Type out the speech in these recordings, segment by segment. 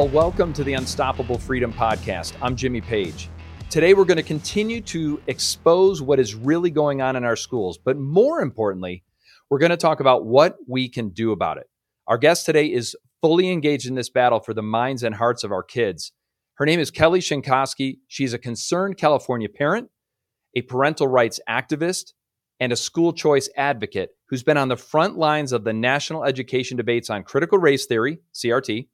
Well, welcome to the Unstoppable Freedom Podcast. I'm Jimmy Page. Today, we're going to continue to expose what is really going on in our schools, but more importantly, we're going to talk about what we can do about it. Our guest today is fully engaged in this battle for the minds and hearts of our kids. Her name is Kelly Schenkoske. She's a concerned California parent, a parental rights activist, and a school choice advocate who's been on the front lines of the national education debates on critical race theory, CRT,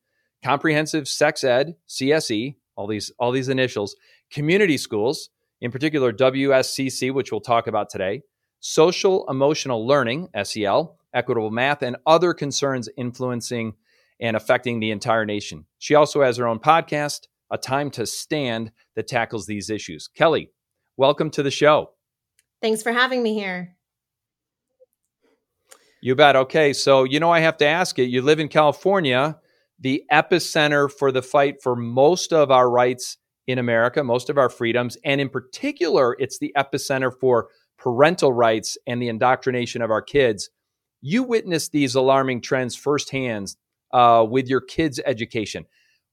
comprehensive sex ed, CSE, all these all these initials, community schools, in particular WSCC, which we'll talk about today, social emotional learning, SEL, equitable math, and other concerns influencing and affecting the entire nation. She also has her own podcast, A Time to Stand, that tackles these issues. Kelly, welcome to the show. Thanks for having me here. You bet. Okay. So, you know, I have to ask it. you live in California the epicenter for the fight for most of our rights in America, most of our freedoms. And in particular, it's the epicenter for parental rights and the indoctrination of our kids. You witnessed these alarming trends firsthand uh, with your kids' education.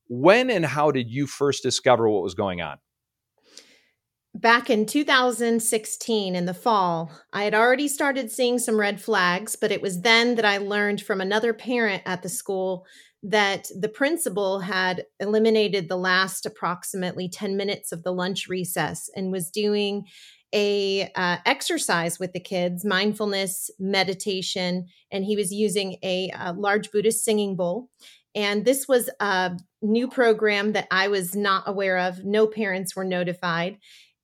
When and how did you first discover what was going on? Back in 2016 in the fall, I had already started seeing some red flags, but it was then that I learned from another parent at the school that the principal had eliminated the last approximately 10 minutes of the lunch recess and was doing a uh, exercise with the kids mindfulness meditation and he was using a, a large buddhist singing bowl. And this was a new program that i was not aware of. No parents were notified.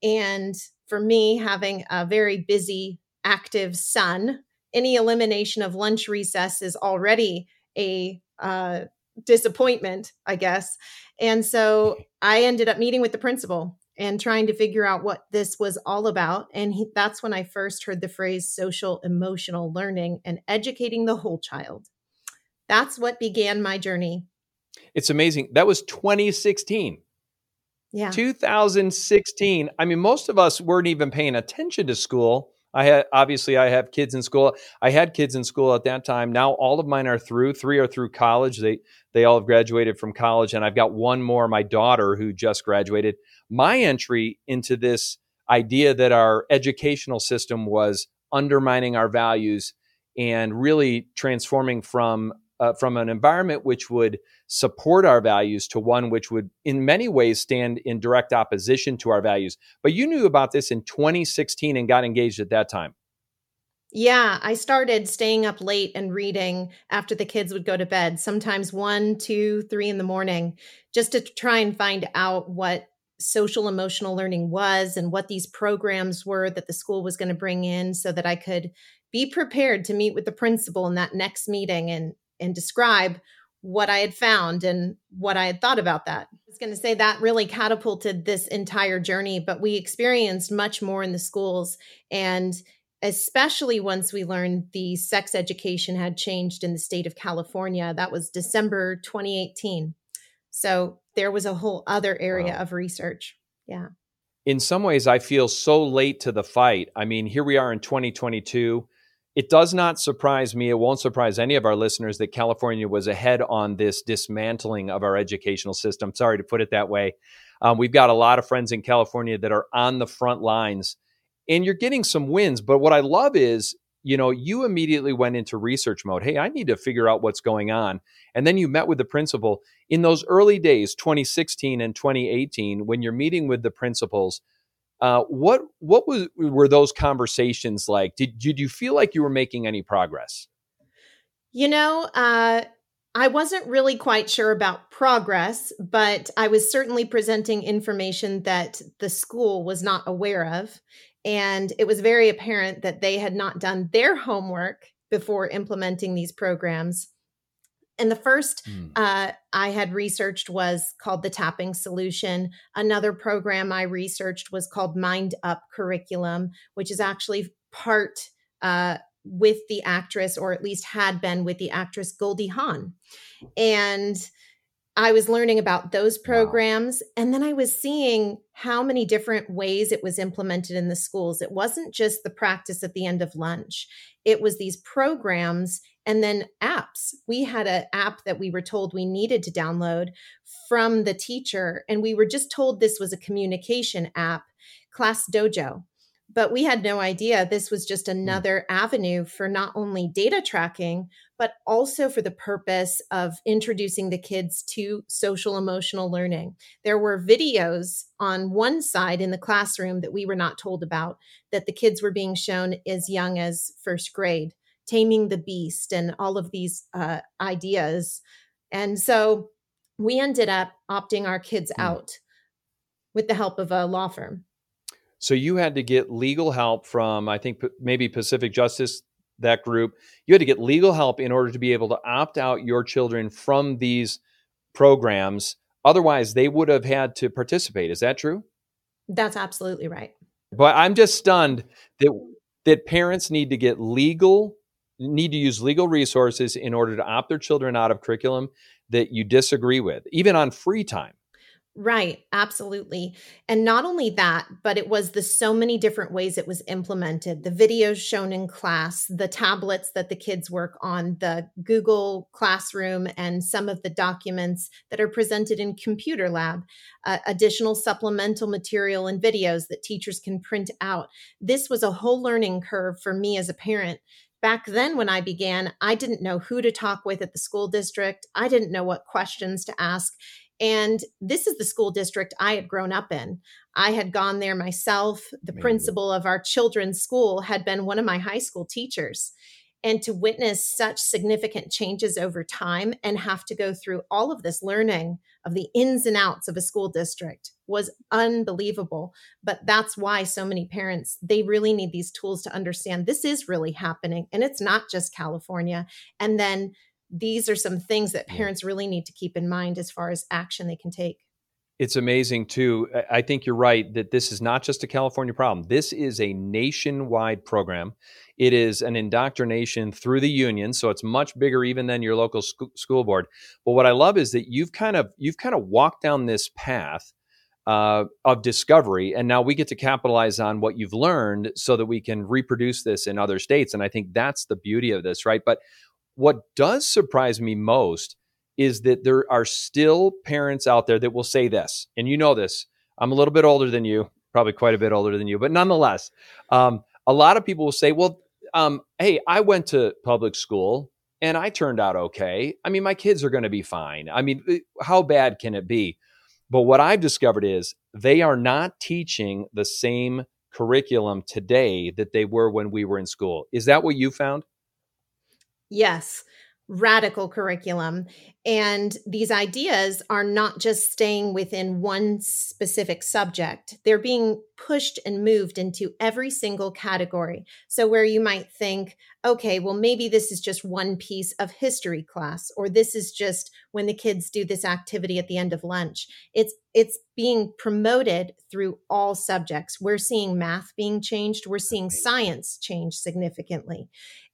And for me having a very busy active son any elimination of lunch recess is already a uh, disappointment, I guess. And so I ended up meeting with the principal and trying to figure out what this was all about. And he, that's when I first heard the phrase social emotional learning and educating the whole child. That's what began my journey. It's amazing. That was 2016. Yeah. 2016. I mean, most of us weren't even paying attention to school I had obviously I have kids in school. I had kids in school at that time. Now all of mine are through. Three are through college. They they all have graduated from college, and I've got one more, my daughter, who just graduated. My entry into this idea that our educational system was undermining our values and really transforming from uh, from an environment which would support our values to one which would, in many ways, stand in direct opposition to our values. But you knew about this in 2016 and got engaged at that time. Yeah, I started staying up late and reading after the kids would go to bed, sometimes one, two, three in the morning, just to try and find out what social emotional learning was and what these programs were that the school was going to bring in so that I could be prepared to meet with the principal in that next meeting and and describe what I had found and what I had thought about that. I was going to say that really catapulted this entire journey, but we experienced much more in the schools. And especially once we learned the sex education had changed in the state of California, that was December 2018. So there was a whole other area wow. of research. Yeah. In some ways, I feel so late to the fight. I mean, here we are in 2022 it does not surprise me, it won't surprise any of our listeners that California was ahead on this dismantling of our educational system. Sorry to put it that way. Um, we've got a lot of friends in California that are on the front lines, and you're getting some wins. But what I love is, you know, you immediately went into research mode. Hey, I need to figure out what's going on. And then you met with the principal. In those early days, 2016 and 2018, when you're meeting with the principals, uh, what what was were those conversations like? Did did you feel like you were making any progress? You know, uh, I wasn't really quite sure about progress, but I was certainly presenting information that the school was not aware of, and it was very apparent that they had not done their homework before implementing these programs. And the first mm. uh, I had researched was called the Tapping Solution. Another program I researched was called Mind Up Curriculum, which is actually part uh, with the actress, or at least had been with the actress Goldie Hawn. And I was learning about those programs. Wow. And then I was seeing how many different ways it was implemented in the schools. It wasn't just the practice at the end of lunch, it was these programs and then apps. We had an app that we were told we needed to download from the teacher, and we were just told this was a communication app, Class Dojo but we had no idea this was just hmm. another avenue for not only data tracking but also for the purpose of introducing the kids to social emotional learning there were videos on one side in the classroom that we were not told about that the kids were being shown as young as first grade taming the beast and all of these uh, ideas and so we ended up opting our kids mm. out with the help of a law firm so you had to get legal help from, I think, maybe Pacific Justice, that group. You had to get legal help in order to be able to opt out your children from these programs. Otherwise, they would have had to participate. Is that true? That's absolutely right. But I'm just stunned that that parents need to get legal need to use legal resources in order to opt their children out of curriculum that you disagree with, even on free time. Right, absolutely. And not only that, but it was the so many different ways it was implemented. The videos shown in class, the tablets that the kids work on, the Google Classroom, and some of the documents that are presented in Computer Lab, uh, additional supplemental material and videos that teachers can print out. This was a whole learning curve for me as a parent back then when I began, I didn't know who to talk with at the school district. I didn't know what questions to ask. And this is the school district I had grown up in. I had gone there myself. The Amazing. principal of our children's school had been one of my high school teachers. And to witness such significant changes over time and have to go through all of this learning of the ins and outs of a school district was unbelievable. But that's why so many parents, they really need these tools to understand this is really happening. And it's not just California. And then these are some things that parents really need to keep in mind as far as action they can take. It's amazing too. I think you're right that this is not just a California problem. This is a nationwide program. It is an indoctrination through the union, so it's much bigger even than your local sc- school board. But what I love is that you've kind of you've kind of walked down this path uh, of discovery, and now we get to capitalize on what you've learned so that we can reproduce this in other states. And I think that's the beauty of this, right? But what does surprise me most is that there are still parents out there that will say this, and you know this. I'm a little bit older than you, probably quite a bit older than you, but nonetheless, um, a lot of people will say, "Well, um, hey, I went to public school and I turned out okay. I mean, my kids are going to be fine. I mean, eh, how bad can it be?" But what I've discovered is they are not teaching the same curriculum today that they were when we were in school. Is that what you found? Yes, radical curriculum. And these ideas are not just staying within one specific subject, they're being pushed and moved into every single category. So, where you might think, okay, well, maybe this is just one piece of history class, or this is just when the kids do this activity at the end of lunch. It's it's being promoted through all subjects. We're seeing math being changed, we're seeing science change significantly.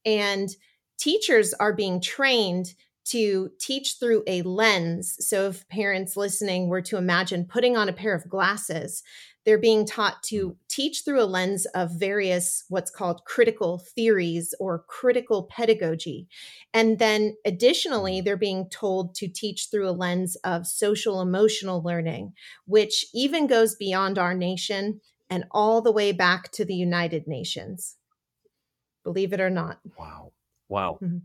And teachers are being trained to teach through a lens. So, if parents listening were to imagine putting on a pair of glasses, they're being taught to mm. teach through a lens of various what's called critical theories or critical pedagogy. And then additionally, mm. they're being told to teach through a lens of social emotional learning, which even goes beyond our nation and all the way back to the United Nations. Believe it or not. Wow. Wow. Mm-hmm.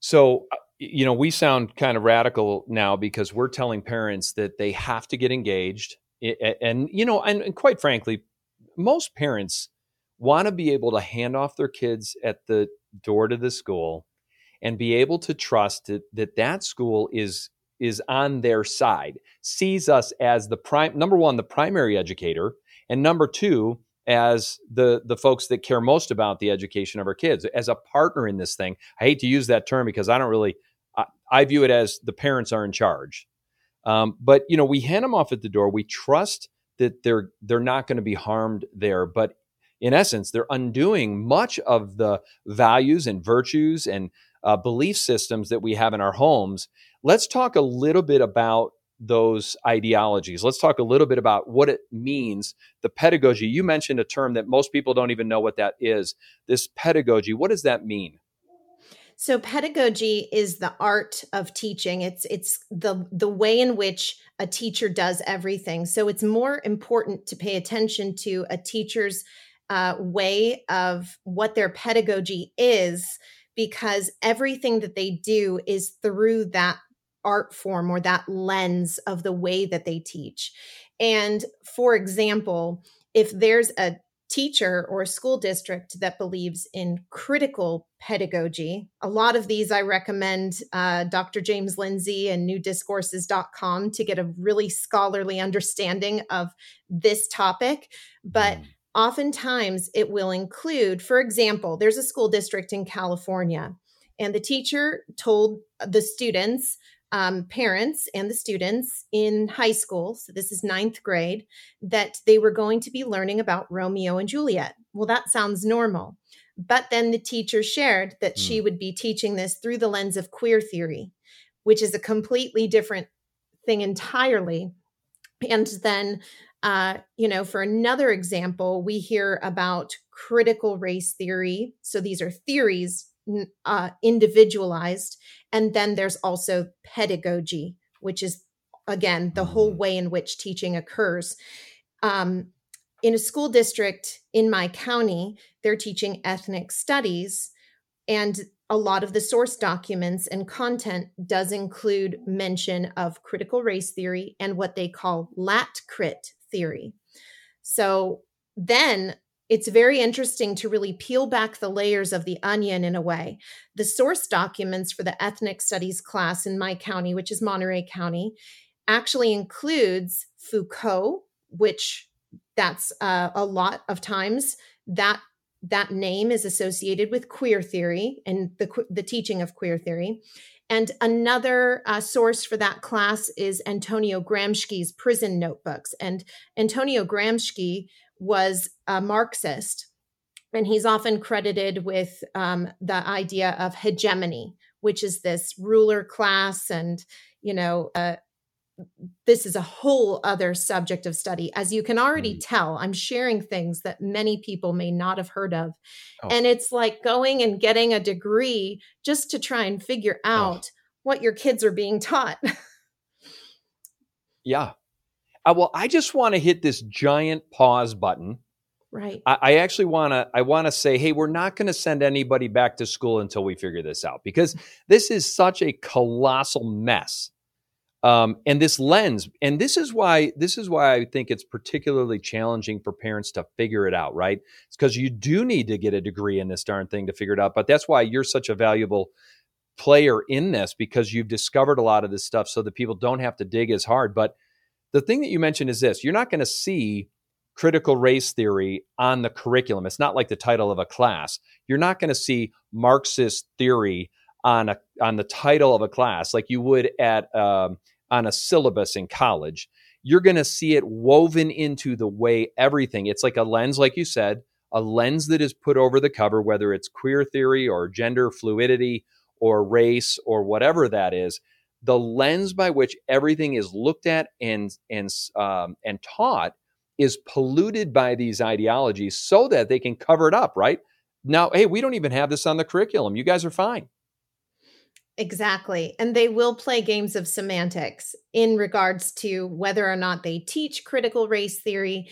So, uh, you know, we sound kind of radical now because we're telling parents that they have to get engaged. And, you know, and, and quite frankly, most parents want to be able to hand off their kids at the door to the school and be able to trust that that, that school is is on their side sees us as the prime number one the primary educator and number two as the the folks that care most about the education of our kids. As a partner in this thing i hate to use that term because i don't really i, I view it as the parents are in charge. Um, but you know we hand them off at the door. We trust that they're they're not going to be harmed there. But in essence they're undoing much of the values and virtues and uh, belief systems that we have in our homes. Let's talk a little bit about those ideologies. Let's talk a little bit about what it means. The pedagogy, you mentioned a term that most people don't even know what that is. This pedagogy, what does that mean? So pedagogy is the art of teaching. It's it's the the way in which a teacher does everything. So it's more important to pay attention to a teacher's uh, way of what their pedagogy is because everything that they do is through that art form or that lens of the way that they teach. And for example, if there's a teacher or a school district that believes in critical pedagogy. A lot of these I recommend uh, Dr. James Lindsay and newdiscourses.com to get a really scholarly understanding of this topic. But mm. oftentimes it will include, for example, there's a school district in California, and the teacher told the students um, parents and the students in high school, so this is ninth grade, that they were going to be learning about Romeo and Juliet. Well, that sounds normal. But then the teacher shared that mm. she hmm. would be teaching this through the lens of queer theory, which is a completely different thing entirely. And then, uh, you know, for another example, we hear about critical race theory. So these are theories uh, individualized. And then there's also pedagogy, which is, again, the whole mm. way in which teaching occurs. Um, in a school district in my county, they're teaching ethnic studies. And a lot of the source documents and content does include mention of critical race theory and what they call lat crit theory. So then it's very interesting to really peel back the layers of the onion in a way. The source documents for the ethnic studies class in my county, which is Monterey County, actually includes Foucault, which that's uh, a lot of times that that name is associated with queer theory and the the teaching of queer theory. And another uh, source for that class is Antonio Gramsci's prison notebooks. And Antonio Gramsci was a Marxist, and he's often credited with um, the idea of hegemony, which is this ruler class, and you know, uh, this is a whole other subject of study. As you can already mm. tell, I'm sharing things that many people may not have heard of, oh. and it's like going and getting a degree just to try and figure oh. out oh. what your kids are being taught. yeah, uh, well, I just want to hit this giant pause button. Right. I, I actually want to. I want to say, hey, we're not going to send anybody back to school until we figure this out because this is such a colossal mess. Um, and this lens, and this is why this is why I think it's particularly challenging for parents to figure it out. Right? It's because you do need to get a degree in this darn thing to figure it out. But that's why you're such a valuable player in this because you've discovered a lot of this stuff, so that people don't have to dig as hard. But the thing that you mentioned is this you're not going to see critical race theory on the curriculum. It's not like the title of a class. You're not going to see Marxist theory on a on the title of a class like you would at um, on a syllabus in college. You're going to see it woven into the way everything. It's like a lens, like you said, a lens that is put over the cover, whether it's queer theory or gender fluidity or race or whatever that is the lens by which everything is looked at and and um, and taught is polluted by these ideologies so that they can cover it up right? Now hey we don't even have this on the curriculum. You guys are fine. Exactly. And they will play games of semantics in regards to whether or not they teach critical race theory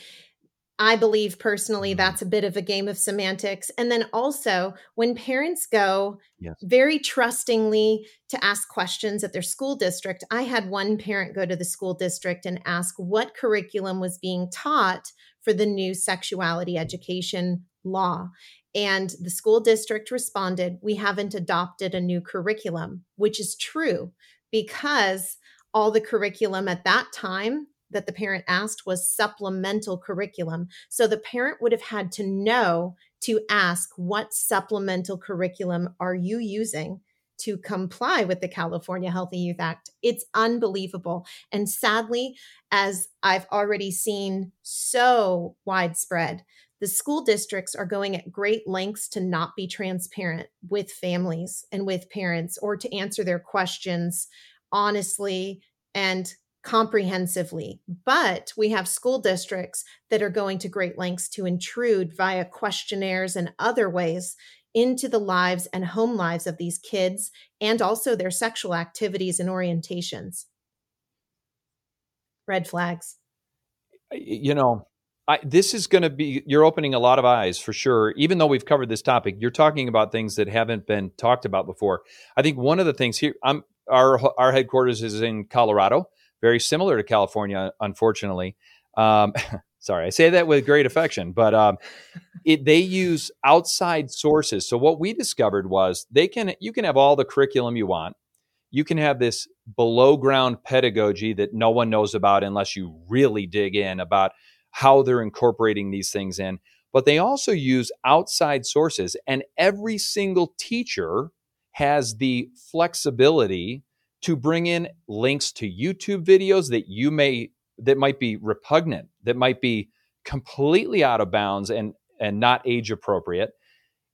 I believe personally mm-hmm. that's a bit of a game of semantics. And then also, when parents go yes. very trustingly to ask questions at their school district, I had one parent go to the school district and ask what curriculum was being taught for the new sexuality education law. And the school district responded, We haven't adopted a new curriculum, which is true because all the curriculum at that time that the parent asked was supplemental curriculum. So the parent would have had to know to ask, what supplemental curriculum are you using to comply with the California Healthy Youth Act? It's unbelievable. And sadly, as I've already seen so widespread, the school districts are going at great lengths to not be transparent with families and with parents or to answer their questions honestly and comprehensively. But we have school districts that are going to great lengths to intrude via questionnaires and other ways into the lives and home lives of these kids and also their sexual activities and orientations. Red flags. You know, I, this is going to be you're opening a lot of eyes for sure even though we've covered this topic you're talking about things that haven't been talked about before i think one of the things here i'm our our headquarters is in colorado very similar to california unfortunately. Um, sorry i say that with great affection but um, it, they use outside sources. So what we discovered was they can you can have all the curriculum you want. You can have this below ground pedagogy that no one knows about unless you really dig in about how they're incorporating these things in. But they also use outside sources, and every single teacher has the flexibility to bring in links to YouTube videos that you may that might be repugnant, that might be completely out of bounds and and not age appropriate.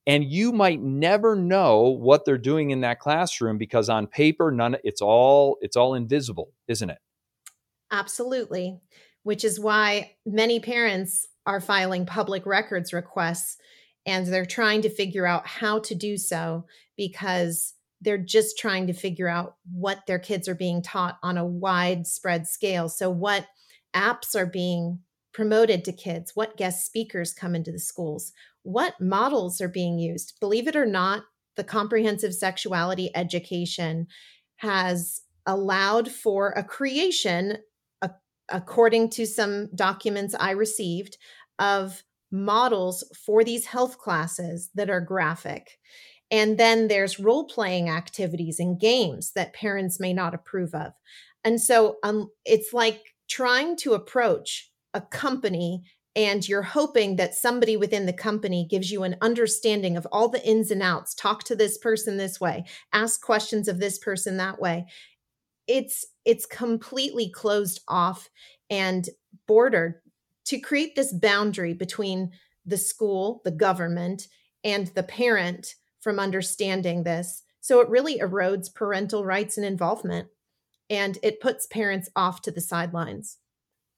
And you might never know what they're doing in that classroom because on paper, none it's all it's all invisible, isn't it? Absolutely which is why many parents are filing public records requests and they're trying to figure out how to do so because they're just trying to figure out what their kids are being taught on a widespread scale. So, what apps are being promoted to kids? What guest speakers come into the schools? What models are being used? Believe it or not, the comprehensive sexuality education has allowed for a creation according to some documents I received, of models for these health classes that are graphic. And then there's role playing activities and games that parents may not approve of. And so um, it's like trying to approach a company and you're hoping that somebody within the company gives you an understanding of all the ins and outs. Talk to this person this way, ask questions of this person that way it's it's completely closed off and bordered to create this boundary between the school, the government, and the parent from understanding this. So it really erodes parental rights and involvement and it puts parents off to the sidelines.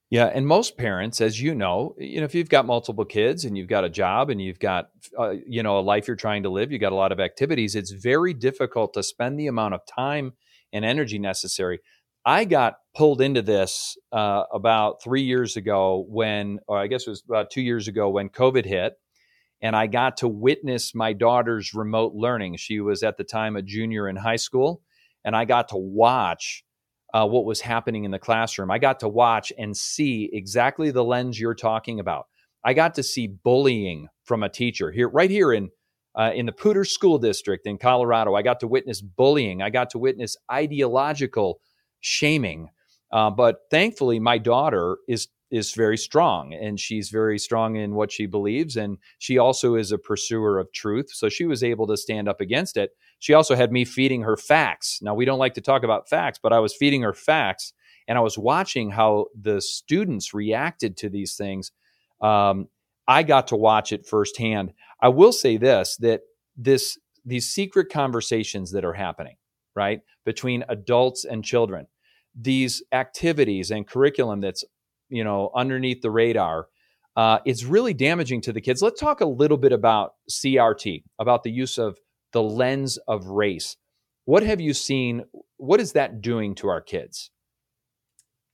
Yeah, and most parents, as you know, you know, if you've got multiple kids and you've got a job and you've got, uh, you know, a life you're trying to live, you've got a lot of activities. It's very difficult to spend the amount of time and energy necessary. I got pulled into this uh, about three years ago when, or I guess it was about two years ago when COVID hit. And I got to witness my daughter's remote learning. She was at the time a junior in high school. And I got to watch uh, what was happening in the classroom. I got to watch and see exactly the lens you're talking about. I got to see bullying from a teacher here, right here in uh, in the Poudre School District in Colorado. I got to witness bullying. I got to witness ideological shaming. Uh, but thankfully, my daughter is is very strong, and she's very strong in what she believes, and she also is a pursuer of truth. So she was able to stand up against it. She also had me feeding her facts. Now we don't like to talk about facts, but I was feeding her facts, and I was watching how the students reacted to these things. Um, I got to watch it firsthand. I will say this that this these secret conversations that are happening, right, between adults and children, these activities and curriculum that's you know underneath the radar, uh, it's really damaging to the kids. Let's talk a little bit about CRT, about the use of the lens of race. What have you seen? What is that doing to our kids?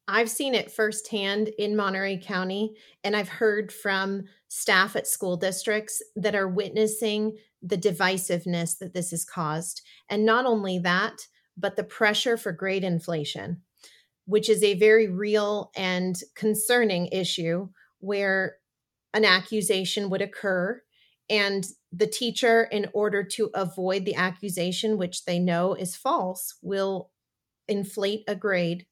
I've seen it firsthand in Monterey County, and I've heard from staff at school districts that are witnessing the divisiveness that this has caused. And not only that, but the pressure for grade inflation, which is a very real and concerning issue where an accusation would occur and the teacher in order to avoid the accusation which they know is false will inflate a grade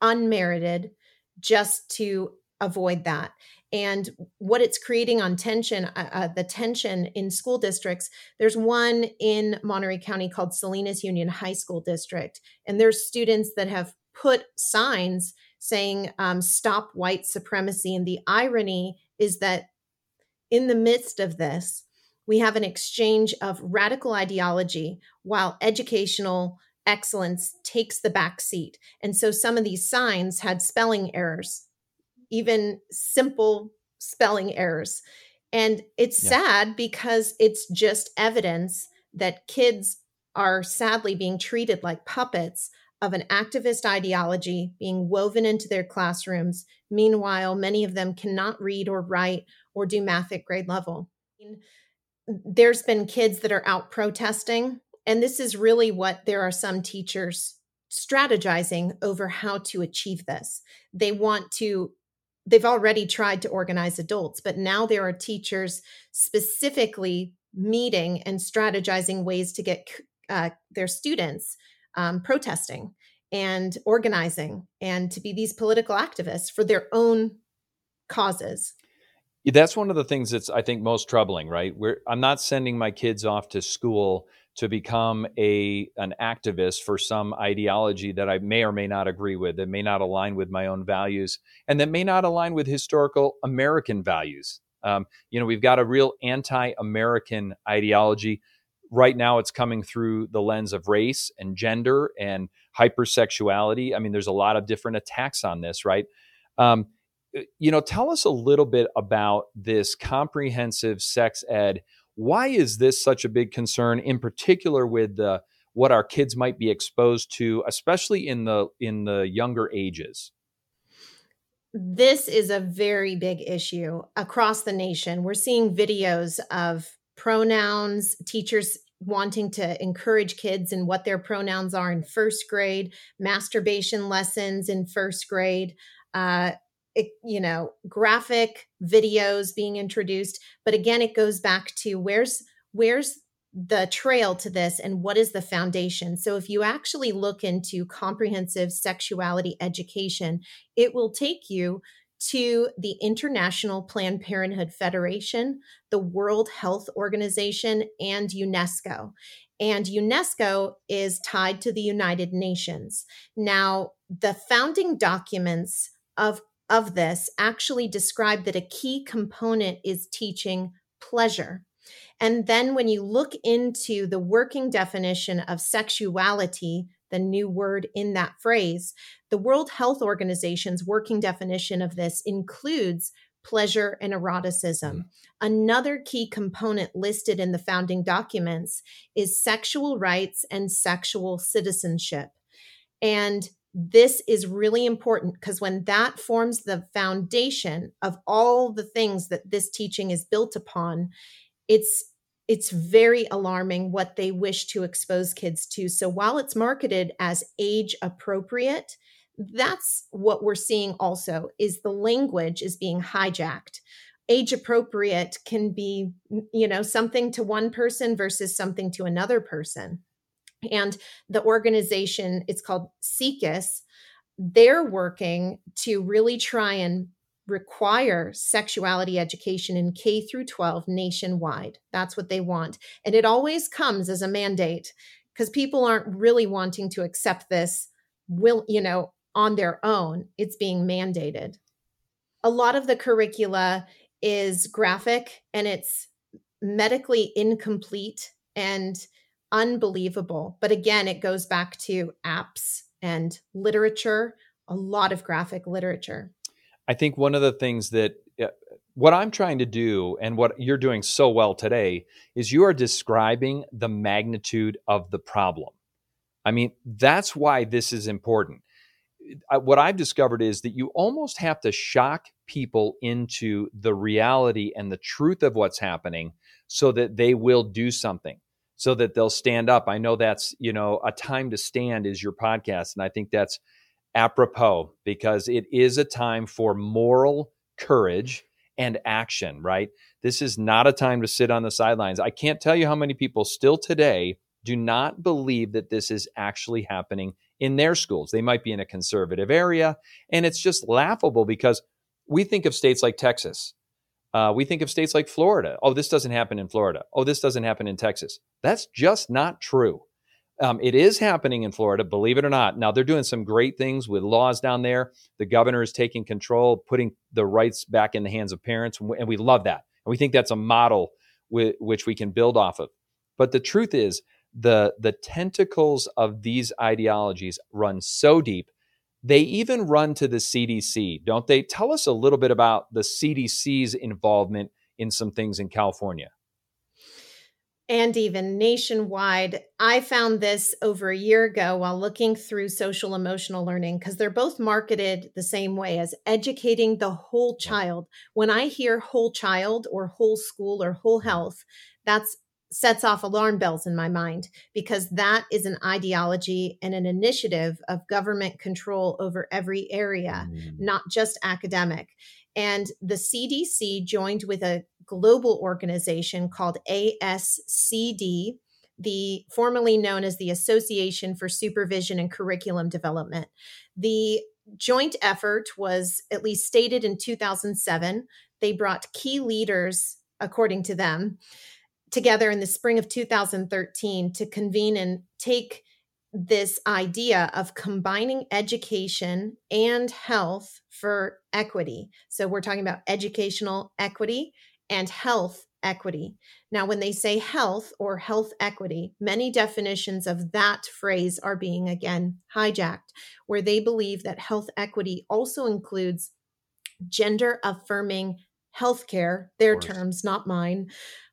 unmerited just to avoid that. And what it's creating on tension uh, uh, the tension in school districts there's one in monterey county called salinas union high school district and there's students that have put signs saying um, stop white supremacy and the irony is that in the midst of this we have an exchange of radical ideology while educational excellence takes the back seat. And so some of these signs had spelling errors, even simple spelling errors. And it's yeah. sad because it's just evidence that kids are sadly being treated like puppets of an activist ideology being woven into their classrooms. Meanwhile, many of them cannot read or write or do math at grade level. There's been kids that are out protesting, and this is really what there are some teachers strategizing over how to achieve this. They want to they've already tried to organize adults, but now there are teachers specifically meeting and strategizing ways to get uh, their students um, protesting and organizing and to be these political activists for their own causes. That's one of the things that's I think most troubling, right? Where I'm not sending my kids off to school to become a an activist for some ideology that I may or may not agree with, that may not align with my own values, and that may not align with historical American values. Um, you know, we've got a real anti-American ideology right now it's coming through the lens of race and gender and hypersexuality. I mean, there's a lot of different attacks on this, right? Um, uh, you know, tell us a little bit about this comprehensive sex ed. Why is this such a big concern, in particular with the what our kids might be exposed to, especially in the in the younger ages? This is a very big issue across the nation. We're seeing videos of pronouns, teachers wanting to encourage kids and what their pronouns are in first grade, masturbation lessons in first grade, uh, it, you know, graphic videos being introduced. But again, it goes back to where's where's the trail to this and what is the foundation. So, if you actually look into comprehensive sexuality education, it will take you to the International Planned Parenthood Federation, the World Health Organization, and UNESCO. And UNESCO is tied to the United Nations. Now, the founding documents of, of this actually describe that a key component is teaching pleasure. And then when you look into the working definition of sexuality, the new word in that phrase, the World Health Organization's working definition of this includes pleasure and eroticism. Mm. Another key component listed in the founding documents is sexual rights and sexual citizenship. And this is really important because when that forms the foundation of all the things that this teaching is built upon, it's it's very alarming what they wish to expose kids to. So while it's marketed as age appropriate, that's what we're seeing also is the language is being hijacked. Age appropriate can be, mm, you know, something to one person versus something to another person. And the organization, it's called SIECUS, they're working to really try and require sexuality education in K through 12 nationwide. That's what they want. And it always comes as a mandate because people aren't really wanting to accept this will, you know, on their own. It's being mandated. A lot of the curricula is graphic and it's medically incomplete and unbelievable. But again, it goes back to apps and literature, a lot of graphic literature. I think one of the things that uh, what I'm trying to do and what you're doing so well today is you are describing the magnitude of the problem. I mean, that's why this is important. What I've discovered is that you almost have to shock people into the reality and the truth of what's happening so that they will do something so that they'll stand up. I know that's, you know, a time to stand is your podcast and I think that's apropos because it is a time for moral courage and action, right? This is not a time to sit on the sidelines. I can't tell you how many people still today do not believe that this is actually happening in their schools. They might be in a conservative area, and it's just laughable because we think of states like Texas. Uh, we think of states like Florida. Oh, this doesn't happen in Florida. Oh, this doesn't happen in Texas. That's just not true. Um, it is happening in Florida, believe it or not. Now, they're doing some great things with laws down there. The governor is taking control, putting the rights back in the hands of parents, and we love that. And we think that's a model which we can build off of. But the truth is, the, the tentacles of these ideologies run so deep, they even run to the CDC, don't they? Tell us a little bit about the CDC's involvement in some things in California and even nationwide. I found this over a year ago while looking through social emotional learning because they're both marketed the same way as educating the whole child. When I hear whole child or whole school or whole health, that's sets off alarm bells in my mind because that is an ideology and an initiative of government control over every area, mm. not just academic. And the CDC joined with a global organization called ASCD, the formerly known as the Association for Supervision and Curriculum Development. The joint effort was at least stated in 2007. They brought key leaders, according to them, together in the spring of 2013 to convene and take this idea of combining education and health for equity. So we're talking about educational equity and health equity. Now, when they say health or health equity, many definitions of that phrase are being again hijacked, where they believe that health equity also includes gender affirming healthcare, their terms, not mine,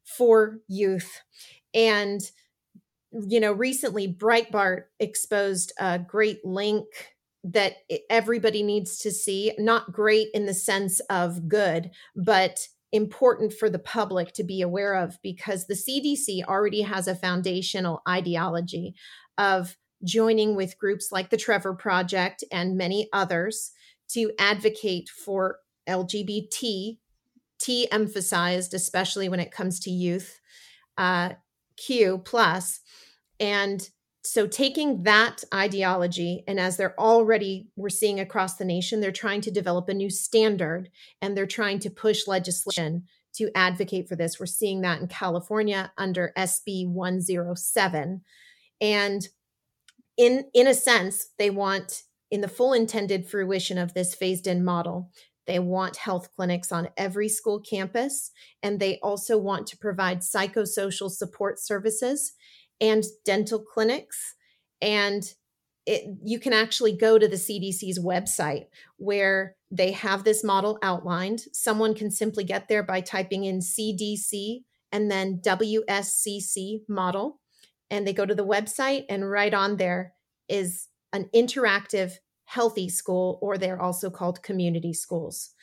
for youth. And you know, recently Breitbart exposed a great link that everybody needs to see. Not great in the sense of good, but important for the public to be aware of because the CDC already has a foundational ideology of joining with groups like the Trevor Project and many others to advocate for LGBT, T emphasized, especially when it comes to youth, uh, Q plus. And so taking that ideology and as they're already we're seeing across the nation they're trying to develop a new standard and they're trying to push legislation to advocate for this. We're seeing that in california under sb 107 and in in a sense they want in the full intended fruition of this phased in model they want health clinics on every school campus and they also want to provide psychosocial support services and dental clinics. And it, you can actually go to the CDC's website where they have this model outlined. Someone can simply get there by typing in CDC and then WSCC model. And they go to the website, and right on there is an interactive healthy school, or they're also called community schools.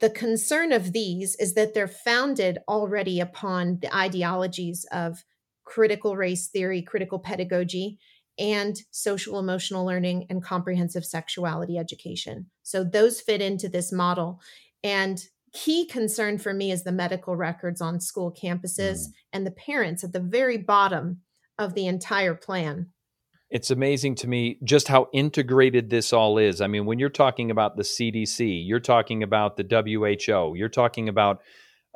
The concern of these is that they're founded already upon the ideologies of critical race theory, critical pedagogy, and social emotional learning and comprehensive sexuality education. So those fit into this model. And key concern for me is the medical records on school campuses mm. and the parents at the very bottom of the entire plan. It's amazing to me just how integrated this all is. I mean, when you're talking about the CDC, you're talking about the WHO, you're talking about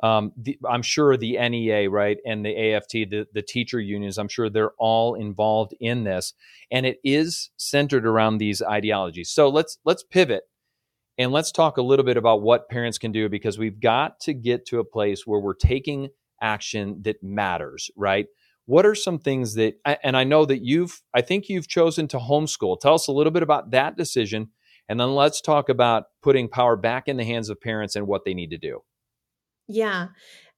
um, the, I'm sure the NEA, right, and the AFT, the, the teacher unions, I'm sure they're all involved in this, and it is centered around these ideologies. So let's let's pivot and let's talk a little bit about what parents can do because we've got to get to a place where we're taking action that matters, right? What are some things that, and I know that you've, I think you've chosen to homeschool. Tell us a little bit about that decision, and then let's talk about putting power back in the hands of parents and what they need to do. Yeah.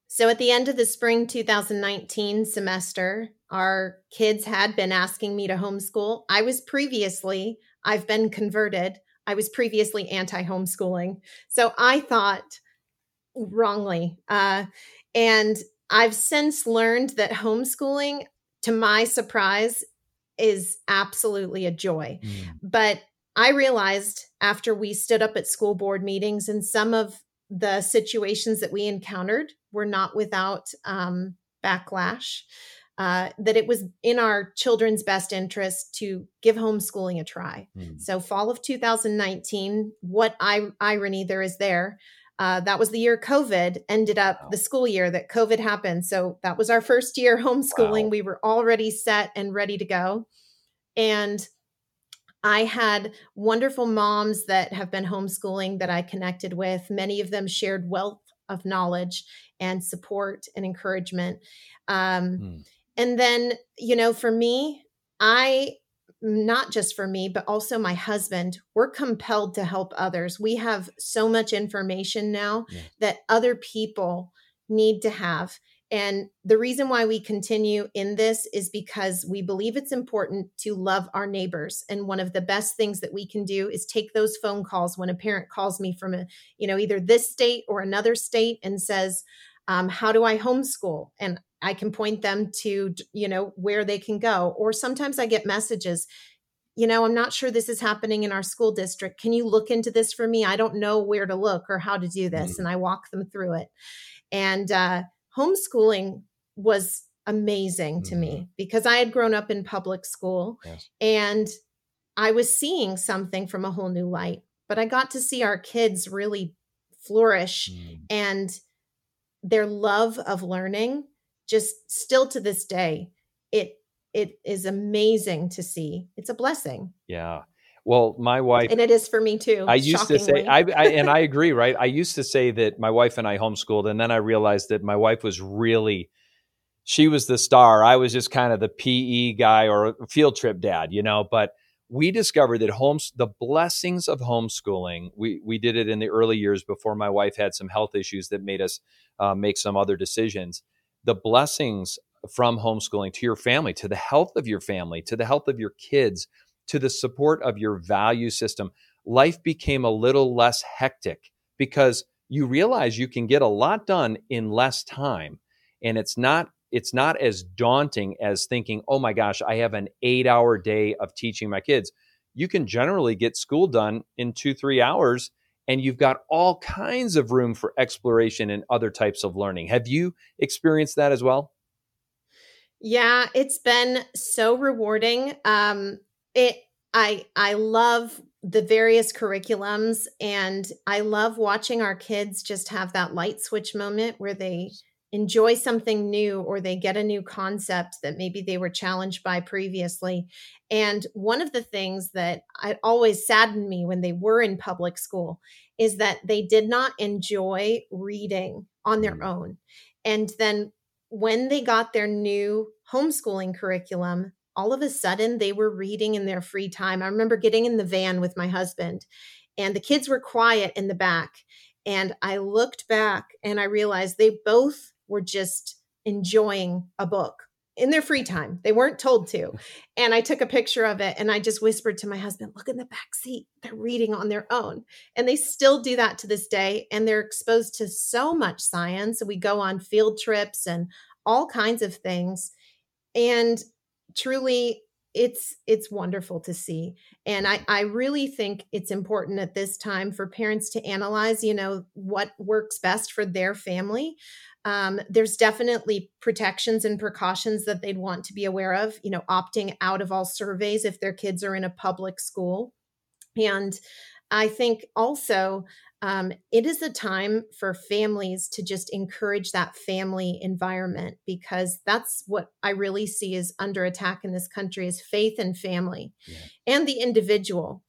So at the end of the spring 2019 semester, our kids had been asking me to homeschool. I was previously, I've been converted. I was previously anti homeschooling. So I thought wrongly. Uh, and I've since learned that homeschooling, to my surprise, is absolutely a joy. Mm. But I realized after we stood up at school board meetings and some of the situations that we encountered were not without um, backlash. Uh, that it was in our children's best interest to give homeschooling a try. Mm. So, fall of 2019, what I- irony there is there. Uh, that was the year COVID ended up wow. the school year that COVID happened. So, that was our first year homeschooling. Wow. We were already set and ready to go. And I had wonderful moms that have been homeschooling that I connected with. Many of them shared wealth of knowledge and support and encouragement. Um, mm. And then, you know, for me, I, not just for me, but also my husband, we're compelled to help others. We have so much information now yeah. that other people need to have. And the reason why we continue in this is because we believe it's important to love our neighbors. And one of the best things that we can do is take those phone calls when a parent calls me from a, you know, either this state or another state and says, um, how do I homeschool? And I can point them to, you know, where they can go. Or sometimes I get messages, you know, I'm not sure this is happening in our school district. Can you look into this for me? I don't know where to look or how to do this. Mm-hmm. And I walk them through it. And uh, homeschooling was amazing mm-hmm. to me mm-hmm. because I had grown up in public school yes. and I was seeing something from a whole new light. But I got to see our kids really flourish mm. and their love of learning just still to this day it it is amazing to see it's a blessing yeah well my wife and it is for me too i used to say I, I and i agree right? I used to say that my wife and i homeschooled and then i realized that my wife was really she was the star. I was just kind of the pe guy or field trip dad you know? But we discovered that homes the blessings of homeschooling we we did it in the early years before my wife had some health issues that made us uh, make some other decisions. The blessings from homeschooling to your family, to the health of your family, to the health of your kids, to the support of your value system, life became a little less hectic because you realize you can get a lot done in less time. And it's not it's not as daunting as thinking, oh my gosh, I have an eight hour day of teaching my kids. You can generally get school done in two, three hours and you've got all kinds of room for exploration and other types of learning. Have you experienced that as well? Yeah, it's been so rewarding. Um, it I I love the various curriculums and I love watching our kids just have that light switch moment where they enjoy something new or they get a new concept that maybe they were challenged by previously. And one of the things that I always saddened me when they were in public school is that they did not enjoy reading on their mm. own. And then when they got their new homeschooling curriculum, all of a sudden they were reading in their free time. I remember getting in the van with my husband and the kids were quiet in the back. And I looked back and I realized they both were just enjoying a book in their free time. They weren't told to. And I took a picture of it and I just whispered to my husband, look in the back seat. They're reading on their own. And they still do that to this day. And they're exposed to so much science. We go on field trips and all kinds of things. And truly, it's it's wonderful to see. And I, I really think it's important at this time for parents to analyze you know what works best for their family. Um, there's definitely protections and precautions that they'd want to be aware of you know opting out of all surveys if their kids are in a public school. And i think also um, it is a time for families to just encourage that family environment because that's what I really see is under attack in this country is faith and family yeah. and the individual.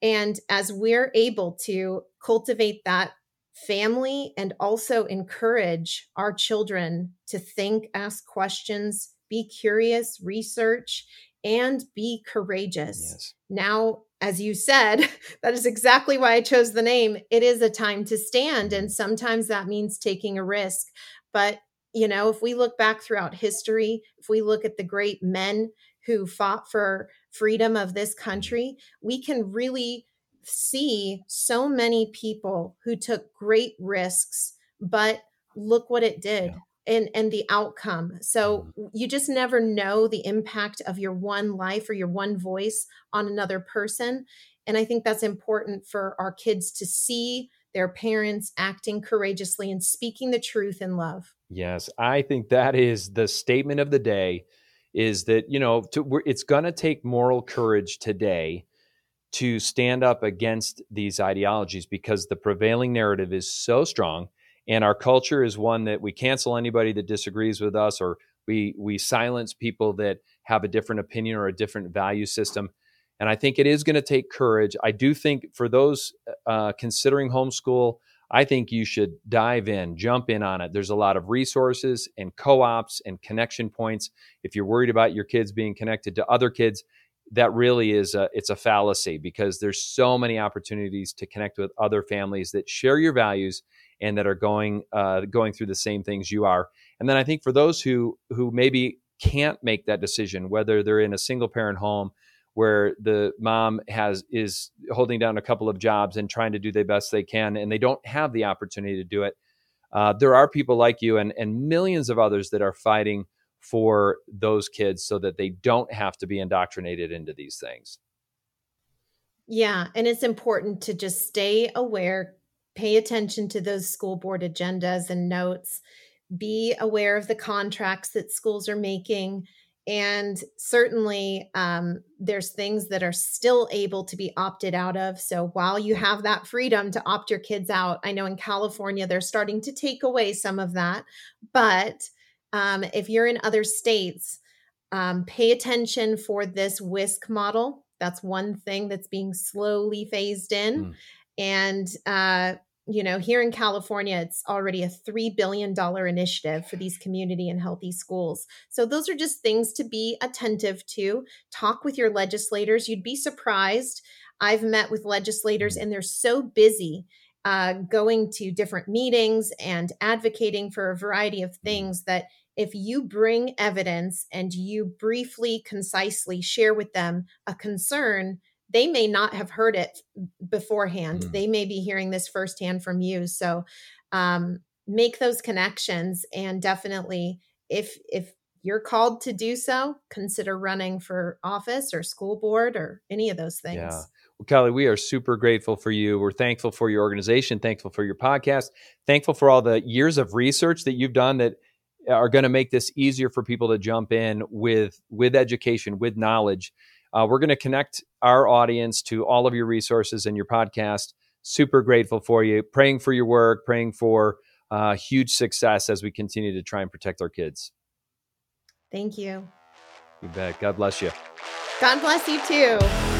And as we're able to cultivate that family and also encourage our children to think, ask questions, be curious, research, and be courageous. Yes. Now, as you said, that is exactly why I chose the name. It is a time to stand. And mm-hmm. sometimes that means taking a risk. But, you know, if we look back throughout history, if we look at the great men who fought for freedom of this mm-hmm. country, we can really see so many people who took great risks, but look what it did. And and the outcome so mm-hmm. you just never know the impact of your one life or your one voice on another person and i think that's important for our kids to see their parents acting courageously and speaking the truth in love yes i think that is the statement of the day is that you know to, it's going to take moral courage today to stand up against these ideologies because the prevailing narrative is so strong and our culture is one that we cancel anybody that disagrees with us or we we silence people that have a different opinion or a different value system. And i think it is going to take courage. I do think for those uh, considering homeschool i think you should dive in jump in on it. There's a lot of resources and co-ops and connection points. If you're worried about your kids being connected to other kids that really is a it's a fallacy because there's so many opportunities to connect with other families that share your values and that are going uh, going through the same things you are. And then I think for those who who maybe can't make that decision, whether they're in a single parent home where the mom has is holding down a couple of jobs and trying to do the best they can, and they don't have the opportunity to do it. Uh, there are people like you and and millions of others that are fighting for those kids so that they don't have to be indoctrinated into these things. Yeah, and it's important to just stay aware, pay attention to those school board agendas and notes, be aware of the contracts that schools are making. And certainly, um, there's things that are still able to be opted out of. So while you have that freedom to opt your kids out, I know in California, they're starting to take away some of that. But um, if you're in other states, um, pay attention for this WISC model that's one thing that's being slowly phased in. Mm. And, uh, you know, here in California, it's already a $3 billion initiative for these community and healthy schools. So, those are just things to be attentive to. Talk with your legislators. You'd be surprised. I've met with legislators, mm. and they're so busy uh, going to different meetings and advocating for a variety of mm. things that if you bring evidence and you briefly, concisely share with them a concern, they may not have heard it beforehand. Mm. They may be hearing this firsthand from you. So um, make those connections and definitely if if you're called to do so, consider running for office or school board or any of those things. Yeah. Well, Kelly, we are super grateful for you. We're thankful for your organization, thankful for your podcast, thankful for all the years of research that you've done that are going to make this easier for people to jump in with with education, with knowledge. Uh, we're going to connect our audience to all of your resources and your podcast. Super grateful for you. Praying for your work. Praying for uh, huge success as we continue to try and protect our kids. Thank you. You bet. God bless you. God bless you too.